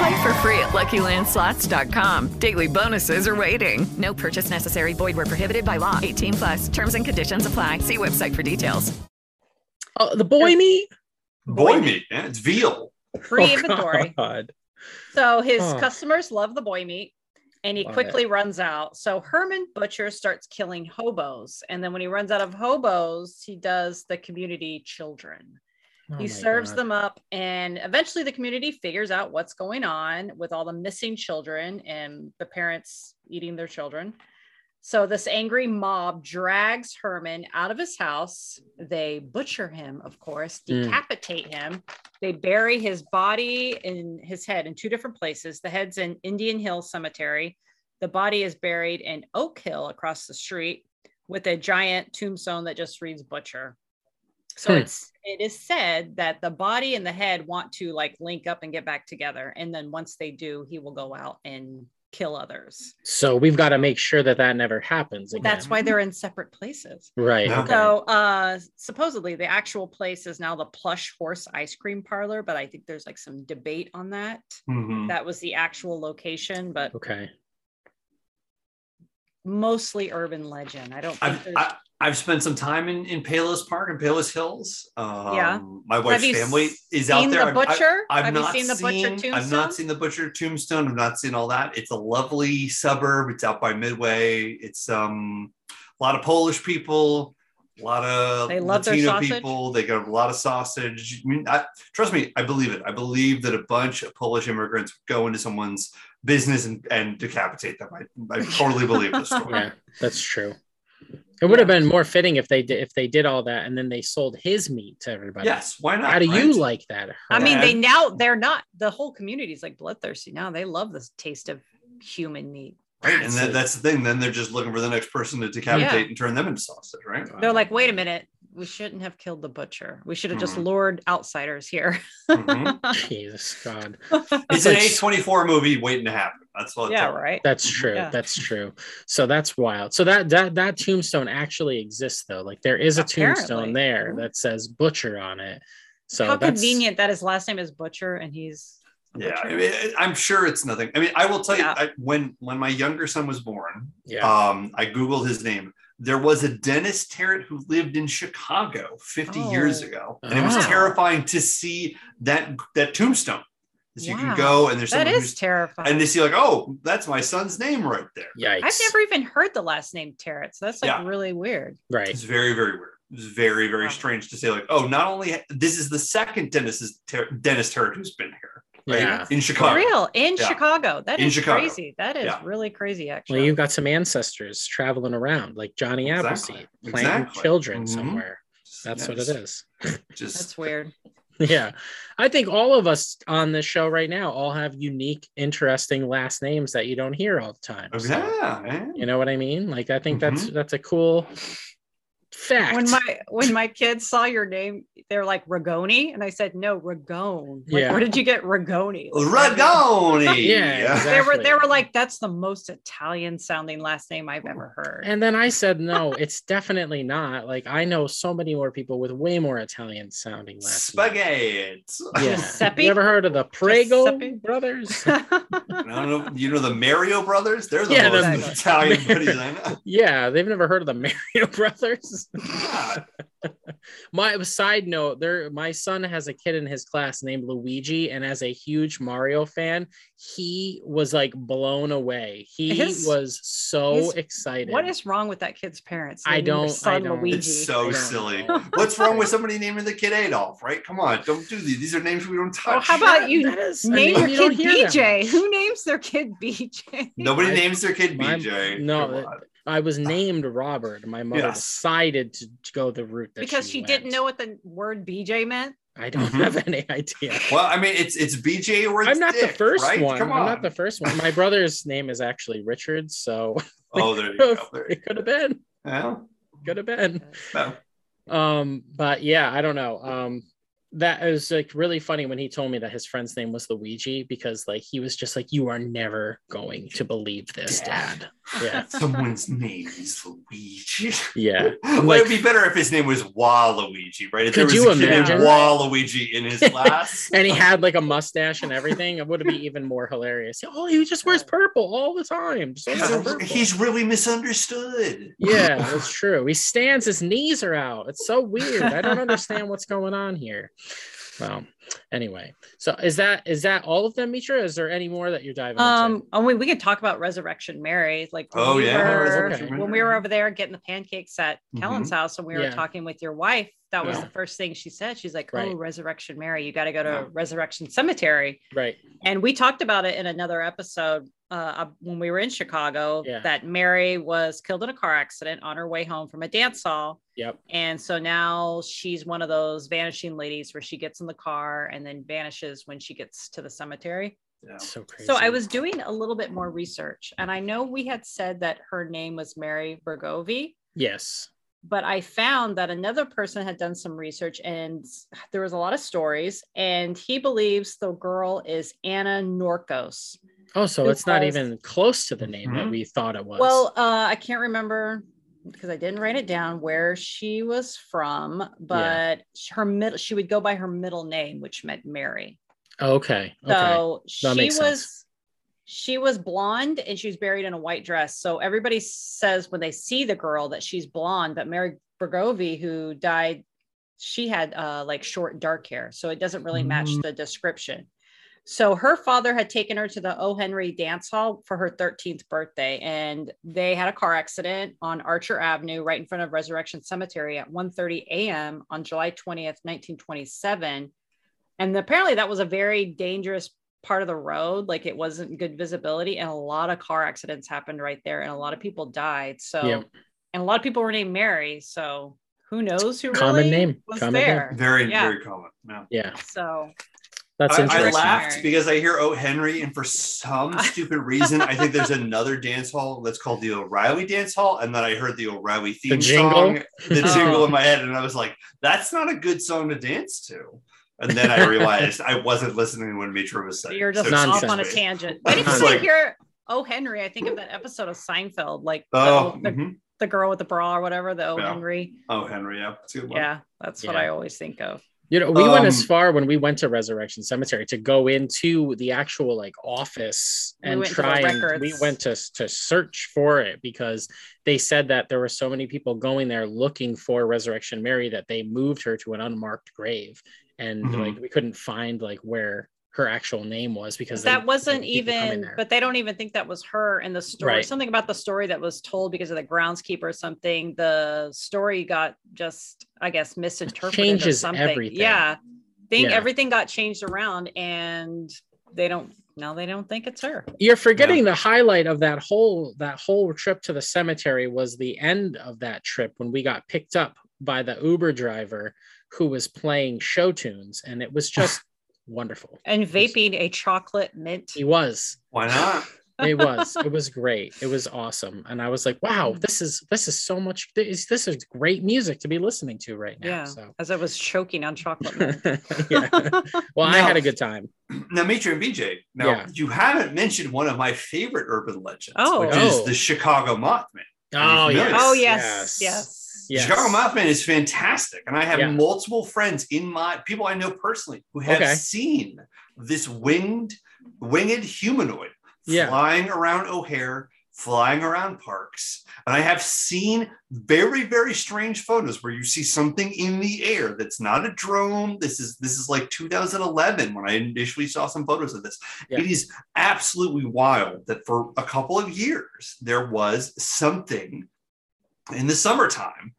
Play for free at LuckyLandSlots.com. Daily bonuses are waiting. No purchase necessary. Void were prohibited by law. 18 plus. Terms and conditions apply. See website for details. Oh, the boy meat. Boy meat, yeah, it's veal. Free Oh, inventory. God. So his Huh. customers love the boy meat and he Love quickly runs out. So Herman Butcher starts killing hobos. And then when he runs out of hobos, he does the community children. Oh he serves God. them up and eventually the community figures out what's going on with all the missing children and the parents eating their children. So this angry mob drags Herman out of his house. They butcher him, of course, Mm. decapitate him. They bury his body and his head in two different places. The head's in Indian Hill Cemetery. The body is buried in Oak Hill across the street with a giant tombstone that just reads butcher. So Hmm. it's it is said that the body and the head want to like link up and get back together. And then once they do, he will go out and kill others. So we've got to make sure that that never happens. Again. That's why they're in separate places. right. Okay. So uh supposedly the actual place is now the plush horse ice cream parlor, but I think there's like some debate on that. Mhm. That was the actual location, but okay. mostly urban legend. I don't think I've, I, I've spent some time in, in Palos Park and Palos Hills. Um, Yeah. My wife's you family is out there. the I've- I- butcher? I've, Have you not seen the butcher seen- I've tombstone? not seen the butcher tombstone. I've not seen all that. It's a lovely suburb. It's out by Midway. It's um a lot of Polish people, a lot of They love their Latino sausage? people. They got a lot of sausage. I mean, I, trust me, I believe it. I believe that a bunch of Polish immigrants go into someone's business and, and decapitate them. I, I totally believe this story. [LAUGHS] Yeah, that's true. It would have been more fitting if they did if they did all that and then they sold his meat to everybody. Yes, why not? How do you like that? I mean, they now they're not the whole community is like bloodthirsty now. They love the taste of human meat. Right, and then, that's the thing. Then they're just looking for the next person to decapitate Yeah. and turn them into sausage, right? They're like, wait a minute, we shouldn't have killed the butcher. We should have just Mhm. lured outsiders here. Mhm. [LAUGHS] Jesus God. [LAUGHS] It's an A24 movie waiting to happen. That's what. yeah, right. That's true. Yeah. That's true. So that's wild. So that that that tombstone actually exists though. Like there is a Apparently. tombstone there Mhm. that says butcher on it. So How that's convenient that his last name is Butcher and he's Yeah. I mean, I'm sure it's nothing. I mean, I will tell Yeah. you, I, when when my younger son was born, yeah. um, I googled his name. There was a Dennis Tarrant who lived in Chicago 50 years Oh. ago, and it was terrifying to see that that tombstone. 'Cause You Wow. can go and there's that someone who's terrifying. and they see like, oh, that's my son's name right there. Yikes. I've never even heard the last name Tarrant, so that's like Yeah. really weird. right. It's very, very weird. It's very, very Wow. strange to say, like, oh, not only this is the second Dennis Ter- Dennis Tarrant who's been here, right? Yeah. In For Chicago. real, in Yeah. Chicago. That is In Chicago. crazy. That is Yeah. really crazy, actually. Well, you've got some ancestors traveling around like Johnny Exactly. Appleseed, planting Exactly. children Mhm. somewhere. That's what it is. [LAUGHS] Just That's weird. [LAUGHS] Yeah. I think all of us on this show right now all have unique, interesting last names that you don't hear all the time. So, yeah, man. you know what I mean? Like I think that's that's a cool fact. when my when my kids saw your name, they're like Ragoni, and I said no, Ragone. Like, Yeah. where did you get Ragoni? Like, Ragoni. [LAUGHS] Yeah, They were they were like, that's the most Italian sounding last name I've ever heard. and then I said, no, it's definitely not. Like I know so many more people with way more Italian sounding last names. Spaghetti. Yeah. Giuseppe? You ever heard of the Prego Giuseppe? brothers? [LAUGHS] I don't know. You know the Mario brothers? They're the Yeah, most the- Italian [LAUGHS] buddies I know. yeah, they've never heard of the Mario brothers. God. [LAUGHS] [LAUGHS] My side note, there my son has a kid in his class named Luigi, and as a huge Mario fan, he was like blown away. He His- was so his- excited. what is wrong with that kid's parents? I naming their don't- Son I don't. Luigi. It's so silly. [LAUGHS] What's wrong with somebody naming the kid Adolf, right? Come on, don't do these. These are names we don't touch. Oh, how about you That is- I name mean, you your don't kid hear BJ? much. Who names their kid BJ? Nobody I- names their kid my- BJ. no, Come on. I was named Robert. My mother Yes. decided to, to go the route that because she, went. didn't know what the word BJ meant. I don't Mhm. have [LAUGHS] any idea. Well, I mean, it's it's BJ or it's I'm not the first right? one. Come I'm on. not the first one. My brother's name is actually Richard, so Oh, there [LAUGHS] you go. There you it could have been. go. Yeah. Could have been. No. Um, but yeah, I don't know. Um, that is like really funny when he told me that his friend's name was Luigi because like he was just like, "You are never going to believe this, Dad." [LAUGHS] Yeah, Someone's name is Luigi. yeah. [LAUGHS] well, Like- it'd be better if his name was Waluigi, right? If Could there was you a kid named imagine? Waluigi in his [LAUGHS] class. and he had like a mustache and everything. It would be even more hilarious. Oh, he just wears purple all the time. Just always. He's really misunderstood. Yeah, that's true. He stands, his knees are out. It's so weird. I don't understand what's going on here. Well, anyway, so is that is that all of them, Mitra? Is there any more that you're diving Um, into? oh, we, we could talk about Resurrection Mary. Like when Oh, we yeah, were, Resurrection when we were over there getting the pancakes at. Kellen's house, and we were Yeah. talking with your wife. That was Yeah. the first thing she said. She's like, Right. "Oh, Resurrection Mary, you got to go to Yeah. Resurrection Cemetery." Right. And we talked about it in another episode uh, when we were in Chicago. Yeah. That Mary was killed in a car accident on her way home from a dance hall. Yep. And so now she's one of those vanishing ladies where she gets in the car and then vanishes when she gets to the cemetery. Yeah. So crazy. So I was doing a little bit more research, and I know we had said that her name was Mary Bregovy, Yes. But I found that another person had done some research, and there was a lot of stories, and he believes the girl is Anna Norkus. Oh, so it's not was- even close to the name that Mhm. we thought it was. Well, uh, I can't remember because I didn't write it down where she was from, but her middle she would go by her middle name, which meant Mary. okay. Okay. So That she makes was sense. She was blonde and she was buried in a white dress. So everybody says when they see the girl that she's blonde, but Mary Bregovy, who died, she had uh, like short dark hair. So it doesn't really match Mm. the description. So her father had taken her to the O. Henry Dance Hall for her 13th birthday, and they had a car accident on Archer Avenue, right in front of Resurrection Cemetery at 1:30 a.m. on July 20th, 1927. And apparently, that was a very dangerous part of the road. Like it wasn't good visibility, and a lot of car accidents happened right there, and a lot of people died. So, Yep. and a lot of people were named Mary. So, who knows who Common really name. was Common name. Very, Yeah. very common. Yeah. Yeah. So, That's I, I laughed because I hear O. Henry, and for some [LAUGHS] stupid reason, I think there's another dance hall that's called the O'Reilly Dance Hall, and then I heard the O'Reilly theme jingle? song, the Oh. jingle [LAUGHS] in my head, and I was like, "That's not a good song to dance to." And then I realized I wasn't listening when Mitra was saying. you're just so off on a tangent. [LAUGHS] I was Anytime I like- hear Oh Henry, I think of that episode of Seinfeld, like Oh, the, the, mhm. the girl with the bra or whatever, the O Yeah. Henry. oh, Henry, yeah, that's a good one. Yeah, that's what I always think of. You know, we went as Um, far when we went to Resurrection Cemetery to go into the actual like office and went try and we went to to search for it because they said that there were so many people going there looking for Resurrection Mary that they moved her to an unmarked grave and Mhm. like we couldn't find like where her actual name was because they- that wasn't they even, but they don't even think that was her. in the story, Right. something about the story that was told because of the groundskeeper or something, the story got just, I guess, misinterpreted or changes something. everything. Yeah. Think Yeah. everything got changed around and they don't, now they don't think it's her. You're forgetting the highlight of that whole that whole trip to the cemetery was the end of that trip when we got picked up by the Uber driver who was playing show tunes, and it was just [SIGHS] wonderful. And vaping a chocolate mint. He was. Why not? [LAUGHS] It was. It was great. It was awesome, and I was like, "Wow, mm-hmm. this is this is so much. This, this is great music to be listening to right now." Yeah. So. As I was choking on chocolate [LAUGHS] mint. yeah. Well, I had a good time. Now, Mitra and BJ, now Yeah. you haven't mentioned one of my favorite urban legends, Oh. which Oh. is the Chicago Mothman. Oh yes. oh yes. Yes. Yes. Chicago Mothman is fantastic. And I have Yeah. multiple friends in my people I know personally who have Okay. seen this winged, winged humanoid Yeah. flying around O'Hare, flying around parks. And I have seen very, very strange photos where you see something in the air that's not a drone. This is this is like 2011 when I initially saw some photos of this. Yeah. It is absolutely wild that for a couple of years there was something in the summertime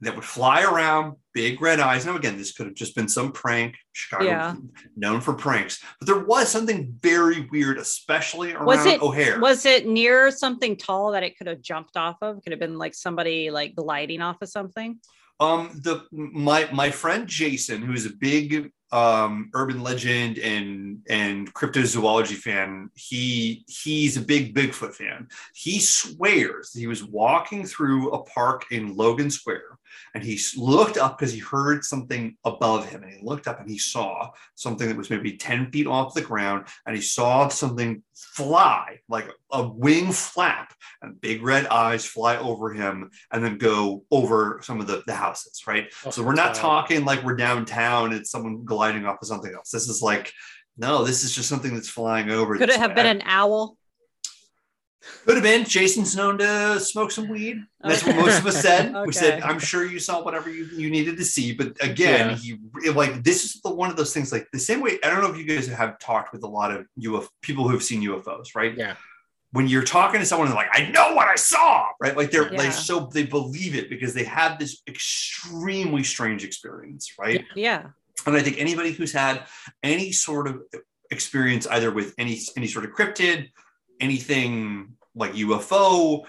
that would fly around, big red eyes. Now, again, this could have just been some prank. Chicago, Yeah. known for pranks, but there was something very weird, especially around Was it O'Hare. was it near something tall that it could have jumped off of? Could have been like somebody like gliding off of something. Um, the my my friend Jason, who is a big um urban legend and and cryptozoology fan, he he's a big Bigfoot fan. He swears that he was walking through a park in Logan Square and he looked up because he heard something above him and he looked up and he saw something that was maybe 10 feet off the ground and he saw something fly like a wing flap and big red eyes fly over him and then go over some of the, the houses right Oh, so we're not wow. talking like we're downtown and someone gliding off of something else this is like no this is just something that's flying over Could it have way. been an owl? Could have been. Jason's known to smoke some weed. That's what most of us said. [LAUGHS] We said, "I'm sure you saw whatever you, you needed to see." But again, Yeah. he it- like this is the one of those things. Like the same way. I don't know if you guys have talked with a lot of UFO people who have seen UFOs, right? Yeah. When you're talking to someone, they're like, "I know what I saw," right? Like they're Yeah. like so they believe it because they had this extremely strange experience, right? Yeah. And I think anybody who's had any sort of experience, either with any any sort of cryptid, anything like UFO,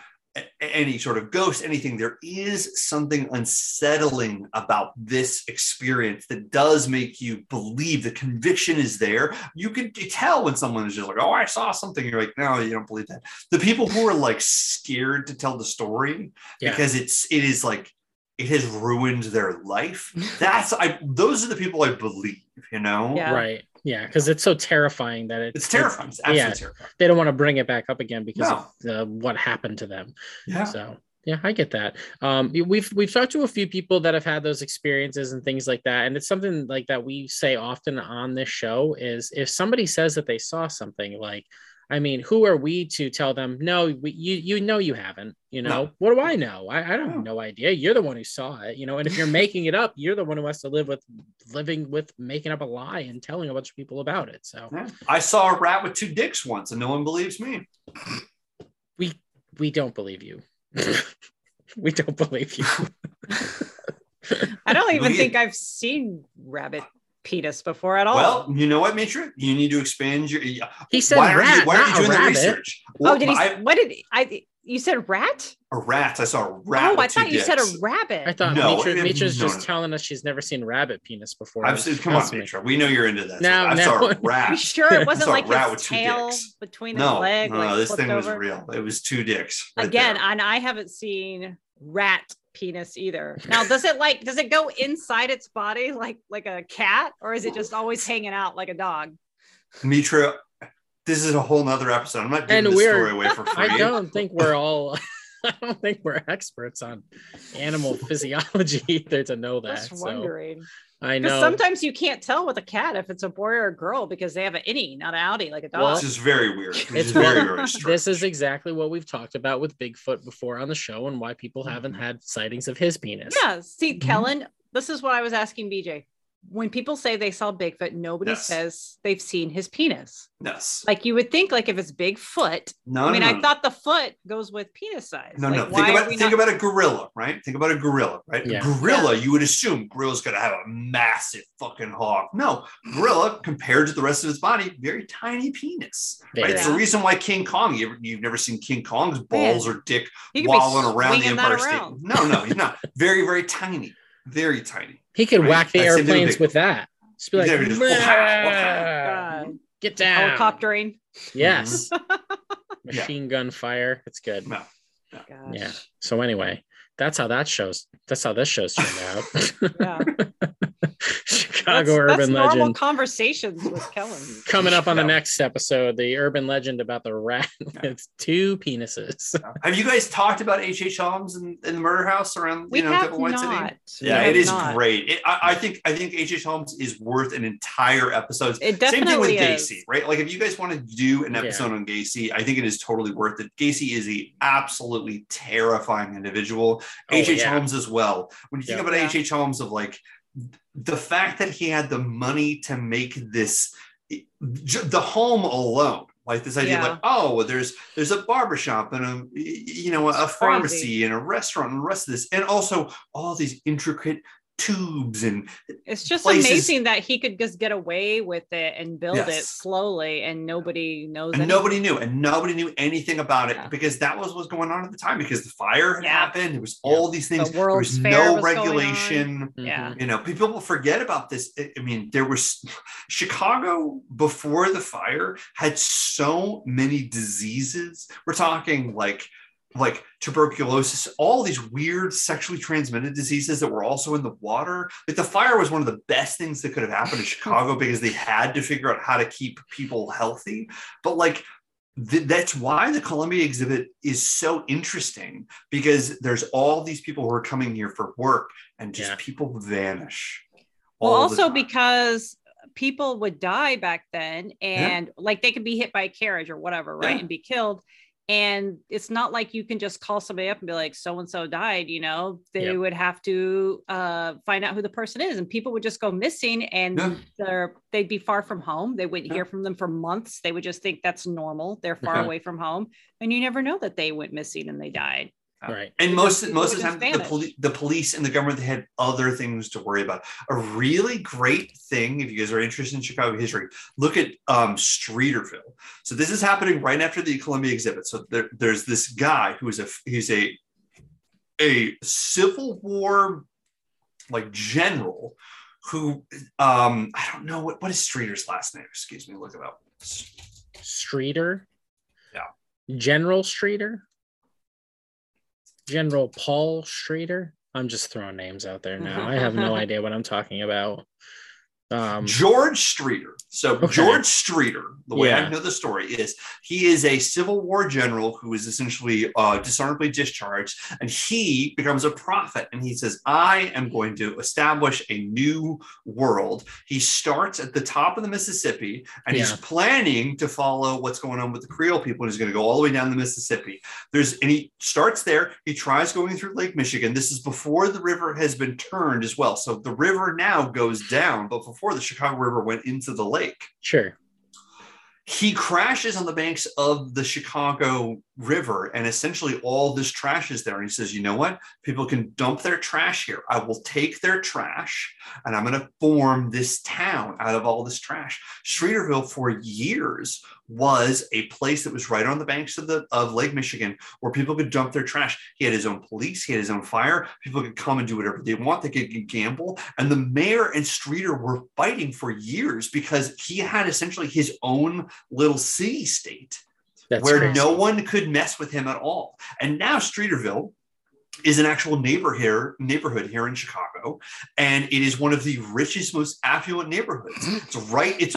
any sort of ghost, anything, there is something unsettling about this experience that does make you believe the conviction is there. You can tell when someone is just like, "Oh, I saw something." You're like, "No, you don't believe that." The people who are like scared to tell the story Yeah. because it's it is like it has ruined their life. [LAUGHS] That's I those are the people I believe, you know? Yeah. Right. Yeah. Because it's so terrifying that it, It's terrifying. It's absolutely yeah. terrifying. they don't want to bring it back up again because No. of uh, what happened to them. Yeah. So yeah, I get that. Um, we've we've talked to a few people that have had those experiences and things like that, and it's something like that we say often on this show is if somebody says that they saw something, like, I mean, who are we to tell them no? We, you you know you haven't. You know No. what do I know? I, I don't have No. no idea. You're the one who saw it. You know, and if you're [LAUGHS] making it up, you're the one who has to live with living with making up a lie and telling a bunch of people about it. So Yeah. I saw a rat with two dicks once and no one believes me. we we don't believe you. [LAUGHS] we don't believe you. [LAUGHS] I don't even Look think I've seen rabbit penis before at all. Well, you know what, Mitra? You need to expand your. He said why rat, aren't you, why aren't not you doing the rabbit. research? oh, did he? I, what did I? You said rat? a rat. I saw a oh, rat. oh, I with two thought you said a rabbit. I thought No, Mitra, I mean, Mitra's no, just no. telling us she's never seen rabbit penis before. I've seen, come on, Trust me. Mitra. We know you're into that. Now- I now- saw a Are [LAUGHS] you rat. sure it wasn't saw a like rat his with two tail dicks. between his No, leg? no, like no, this flipped thing was real. It was two dicks. right Again, there. and I haven't seen rat penis either. Now, does it like does it go inside its body like like a cat, or is it just always hanging out like a dog? Mitra, this is a whole nother episode. I'm not giving And this story away for [LAUGHS] free. I don't think we're all. [LAUGHS] I don't think we're experts on animal physiology either to know that. Just So wondering. I know. sometimes you can't tell with a cat if it's a boy or a girl because they have an innie, not an outie, like a dog. Well, This is very weird. This It's is very, very strange. this is [LAUGHS] exactly what we've talked about with Bigfoot before on the show and why people haven't had sightings of his penis. yeah. See, Mhm. Kellen, this is what I was asking BJ. When people say they saw Bigfoot, nobody Yes. says they've seen his penis. yes. Like you would think, like if it's Bigfoot, No, I mean, no, I no. thought the foot goes with penis size. No, like, no. Think about think not- about a gorilla, right? Think about a gorilla, right? Yeah. A gorilla, you would assume gorilla's gonna have a massive fucking hog. No, gorilla compared to the rest of his body, very tiny penis. Right? Very. It's the reason why King Kong. You ever, you've never seen King Kong's Yeah. balls or dick He could be wallowing around the swinging that Empire State. No, no, he's not. Very, very tiny. Very tiny. He could Right? whack the That's airplanes with that. Just be like, Exactly, just, "Bah, Uh, get down. helicoptering. Yes. [LAUGHS] Yeah. Machine gun fire. It's good. No. Gosh. Yeah. So anyway, that's how that shows. That's how this show's turned out. [LAUGHS] Yeah. [LAUGHS] Chicago that's, urban that's normal legend. conversations with Kellen. [LAUGHS] Coming up on the next episode, the urban legend about the rat with two penises. Have you guys talked about H. H. Holmes and, and the murder house around We you know have Devil City? not. Yeah, We it not. great. It, I, I think I think H. H. Holmes is worth an entire episode. It Same thing with is. Gacy, right? Like if you guys want to do an Yeah. episode on Gacy, I think it is totally worth it. Gacy is a absolutely terrifying individual. Oh, H. H. yeah. Holmes as well. When you think Yeah. about Yeah. H. H. Holmes of like the fact that he had the money to make this the home alone like this idea Yeah. like oh well, there's there's a barbershop and a you know a It's pharmacy crazy. and a restaurant and the rest of this and also all these intricate tubes and It's just places- amazing that he could just get away with it and build it slowly, and nobody knows. and anything. nobody knew and nobody knew anything about it Yeah. because that was what was going on at the time because the fire had Yeah. happened there was all these things there was Fair no was regulation Yeah. Mm-hmm. you know people will forget about this i I mean there was chicago before the fire had so many diseases we're talking like like tuberculosis all these weird sexually transmitted diseases that were also in the water like the fire was one of the best things that could have happened in [LAUGHS] chicago because they had to figure out how to keep people healthy but like th- that's why the Columbia exhibit is so interesting because there's all these people who are coming here for work and just Yeah. people vanish. Well, also because people would die back then, and like they could be hit by a carriage or whatever, right, Yeah. and be killed. And it's not like you can just call somebody up and be like, so and so died, you know, they would have to uh, find out who the person is. And people would just go missing and Yeah. they're, they'd be far from home. They wouldn't Yeah. hear from them for months. They would just think that's normal. They're far away from home. And you never know that they went missing and they died. Right. and most people most of the time just the, poli- the police and the government they had other things to worry about a really great thing if you guys are interested in chicago history look at um, streeterville so this is happening right after the columbia exhibit so there, there's this guy who is a he's a a civil war like general who um i don't know what what is streeter's last name excuse me look it up Streeter. Yeah. General Streeter. General Paul Streeter. I'm just throwing names out there now. I have no [LAUGHS] idea what I'm talking about. Um, George Streeter. So Okay. George Streeter, the way Yeah. I know the story is he is a Civil War general who is essentially uh, dishonorably discharged, and he becomes a prophet. And he says, "I am going to establish a new world." He starts at the top of the Mississippi, and he's planning to follow what's going on with the Creole people, and he's going to go all the way down the Mississippi. There's and he starts there. He tries going through Lake Michigan. This is before the river has been turned as well. So the river now goes down, but before the Chicago River went into the lake. sure. He crashes on the banks of the Chicago River, and essentially all this trash is there. And he says, You know what? People can dump their trash here. I will take their trash and I'm going to form this town out of all this trash. Streeterville, for years, was a place that was right on the banks of the of Lake Michigan where people could dump their trash. He had his own police, he had his own fire. People could come and do whatever they want. They could gamble. And the mayor and Streeter were fighting for years because he had essentially his own little city state That's where crazy. no one could mess with him at all. And now Streeterville is an actual neighbor here, neighborhood here in Chicago, and it is one of the richest, most affluent neighborhoods. Mm-hmm. It's right. It's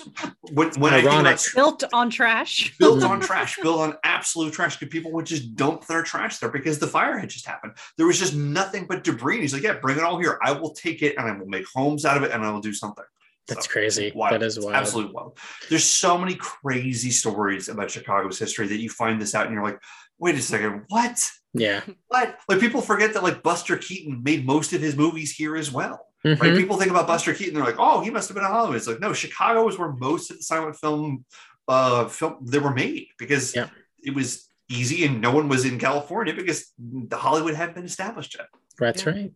when when I think about Built on trash. [LAUGHS] built on trash, built on absolute trash. Because people would just dump their trash there because the fire had just happened. There was just nothing but debris. And he's like, "Yeah, bring it all here. I will take it, and I will make homes out of it, and I will do something." That's So, crazy. wild. That is wild. Absolutely wild. There's so many crazy stories about Chicago's history that you find this out, and you're like, "Wait a second, what?" Yeah. [LAUGHS] What? Like people forget that like Buster Keaton made most of his movies here as well. Right? Mhm. People think about Buster Keaton, they're like, oh, he must have been in Hollywood. It's like, no, Chicago is where most of the silent film uh film they were made because Yeah. it was easy and no one was in California because the Hollywood hadn't been established yet. That's Yeah. right.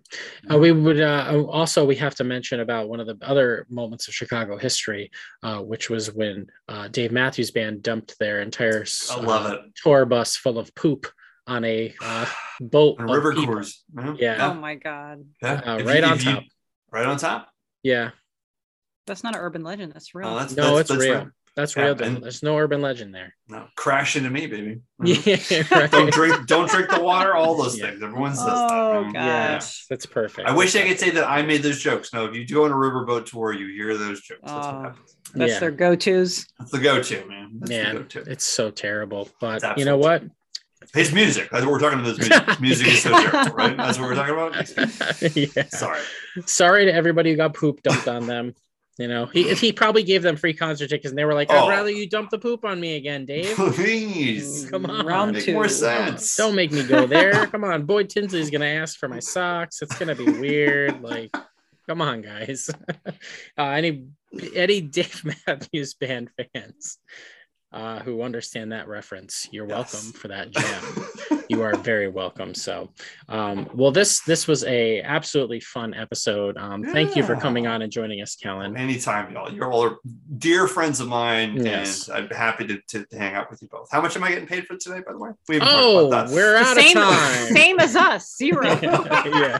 Uh, we would uh, also we have to mention about one of the other moments of Chicago history, uh, which was when uh, Dave Matthews Band dumped their entire I love uh, it. tour bus full of poop on a [SIGHS] uh, boat. On a river people. cruise. Mhm. Yeah. Oh my god. Yeah. Uh, right you- on if you- top. Right on top. Yeah. That's not an urban legend. That's real. Oh, that's, No, that's, it's that's real. right. That's Yeah, real. Dylan. and- There's no urban legend there. No, crash into me, baby. [LAUGHS] Yeah. right. don't drink. Don't drink the water. All those Yeah. things. Everyone says Oh, that. God. Yeah. That's perfect. I wish I could say that I made those jokes. No, if you go on a riverboat tour, you hear those jokes. That's Oh. what happens. That's yeah. their go-tos. That's the go-to, man. That's Man, the go-to. it's so terrible. But you know what? His music. That's what we're talking about. His music. music is so [LAUGHS] terrible, right? That's what we're talking about. [LAUGHS] yeah. Sorry. Sorry to everybody who got poop dumped on them. You know, he he probably gave them free concert tickets, and they were like, "I'd Oh. rather you dump the poop on me again, Dave. [LAUGHS] Please. Come on, Round Make two. more sense. Don't make me go there. Come on, Boyd Tinsley's gonna ask for my socks. It's gonna be weird. Like, come on, guys. [LAUGHS] uh, any any Dave [LAUGHS] Matthews Band fans uh, who understand that reference, you're Yes. welcome for that jam. You are very welcome. So, um, well, this this was a absolutely fun episode. Um, Thank you for coming on and joining us, Kellen. Anytime, y'all. You're all are dear friends of mine, Yes. and I'm happy to, to, to hang out with you both. How much am I getting paid for today, by the way? we oh, about that. we're [LAUGHS] out Same, of time. same as us. Zero. [LAUGHS] yeah,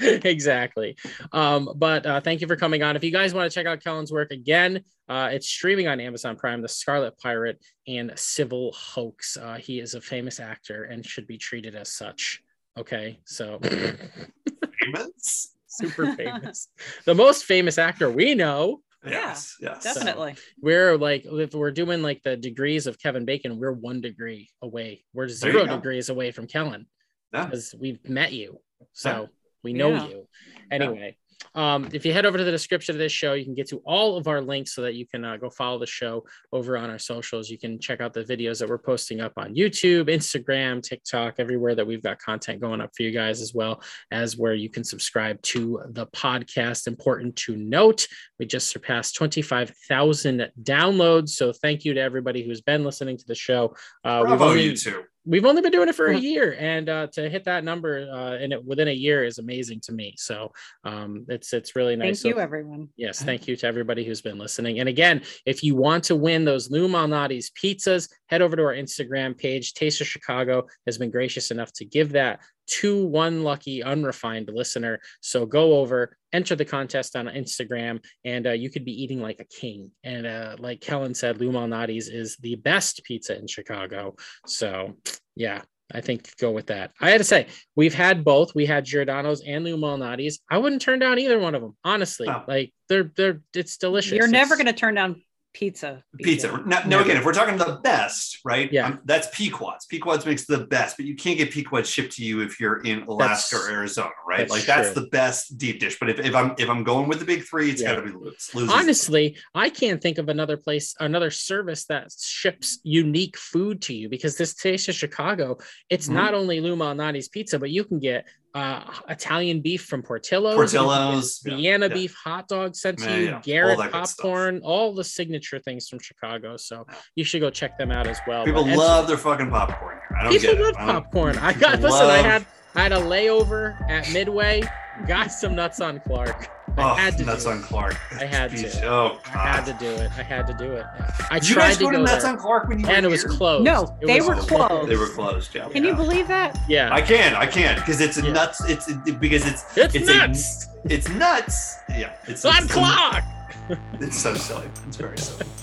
[LAUGHS] exactly. Um, but uh, thank you for coming on. If you guys want to check out Kellen's work again, uh, it's streaming on Amazon Prime. The Scarlet Pirate and Civil Hoax. Uh, he is a famous actor and should be treated as such. Okay, so [LAUGHS] Famous? super famous, the most famous actor we know. Yes, yes. Definitely. We're like, if we're doing like the degrees of Kevin Bacon, we're one degree away. We're zero degrees away from Kellen Yeah. because we've met you. So Yeah. we know Yeah. you. Anyway, um, if you head over to the description of this show, you can get to all of our links so that you can uh, go follow the show over on our socials. You can check out the videos that we're posting up on YouTube, Instagram, TikTok, everywhere that we've got content going up for you guys, as well as where you can subscribe to the podcast. Important to note, we just surpassed 25,000 downloads. So thank you to everybody who's been listening to the show. Uh, we've Bravo, only- you two. We've only been doing it for a year and uh, to hit that number uh, in it within a year is amazing to me. So um, it's it's really nice. Thank So- you, everyone. yes thank you to everybody who's been listening. And again if you want to win those lou malnati's pizzas head over to our instagram page. Taste of chicago has been gracious enough to give that to one lucky unrefined listener so go over enter the contest on instagram and uh, you could be eating like a king and uh, like kellen said lou malnati's is the best pizza in chicago so yeah, I think go with that. I had to say, we've had both. We had Giordano's and Lou Malnati's. I wouldn't turn down either one of them, honestly. No. Like they're they're it's delicious. You're never It's- going to turn down pizza. BJ. Pizza. Now, now again, if we're talking the best, right? Yeah. um, that's Pequods. Pequods makes the best, but you can't get Pequods shipped to you if you're in Alaska That's- or Arizona, right? that's like that's true. the best deep dish. But if, if I'm if I'm going with the big three, it's Yeah. got to be Lou's. Lou's is- Honestly, I can't think of another place, another service that ships unique food to you because this Taste of Chicago, it's Mhm. not only Lou Malnati's pizza, but you can get uh, Italian beef from Portillo's, you can get Portillo's, Vienna yeah. beef hot dog sent to you, yeah, Garrett stuff. popcorn, all the signature things from Chicago. So you should go check them out as well. People But love their fucking popcorn here. I don't People get love it. I don't- popcorn. I got listen. I had I had a layover at Midway. Got some nuts on Clark. I Oh, had to nuts do on it. Clark. I had to. Jeez. Oh, I had to do it. I had to do it. I Did you tried guys to go to go Nuts there, on Clark when you were and it was here? closed. No, It they were closed. They were closed. Yeah. Can you believe that? Yeah, I can. I can because it's a Yeah. nuts. It's because it's it's, it's a- nuts. it's nuts. Yeah. It's on it's, Clark. [LAUGHS] It's so silly. It's very silly. [LAUGHS]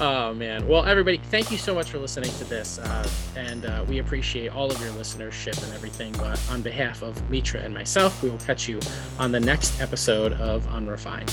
Oh man. Well, everybody, thank you so much for listening to this, uh, and uh, we appreciate all of your listenership and everything. But on behalf of Mitra and myself, we will catch you on the next episode of Unrefined.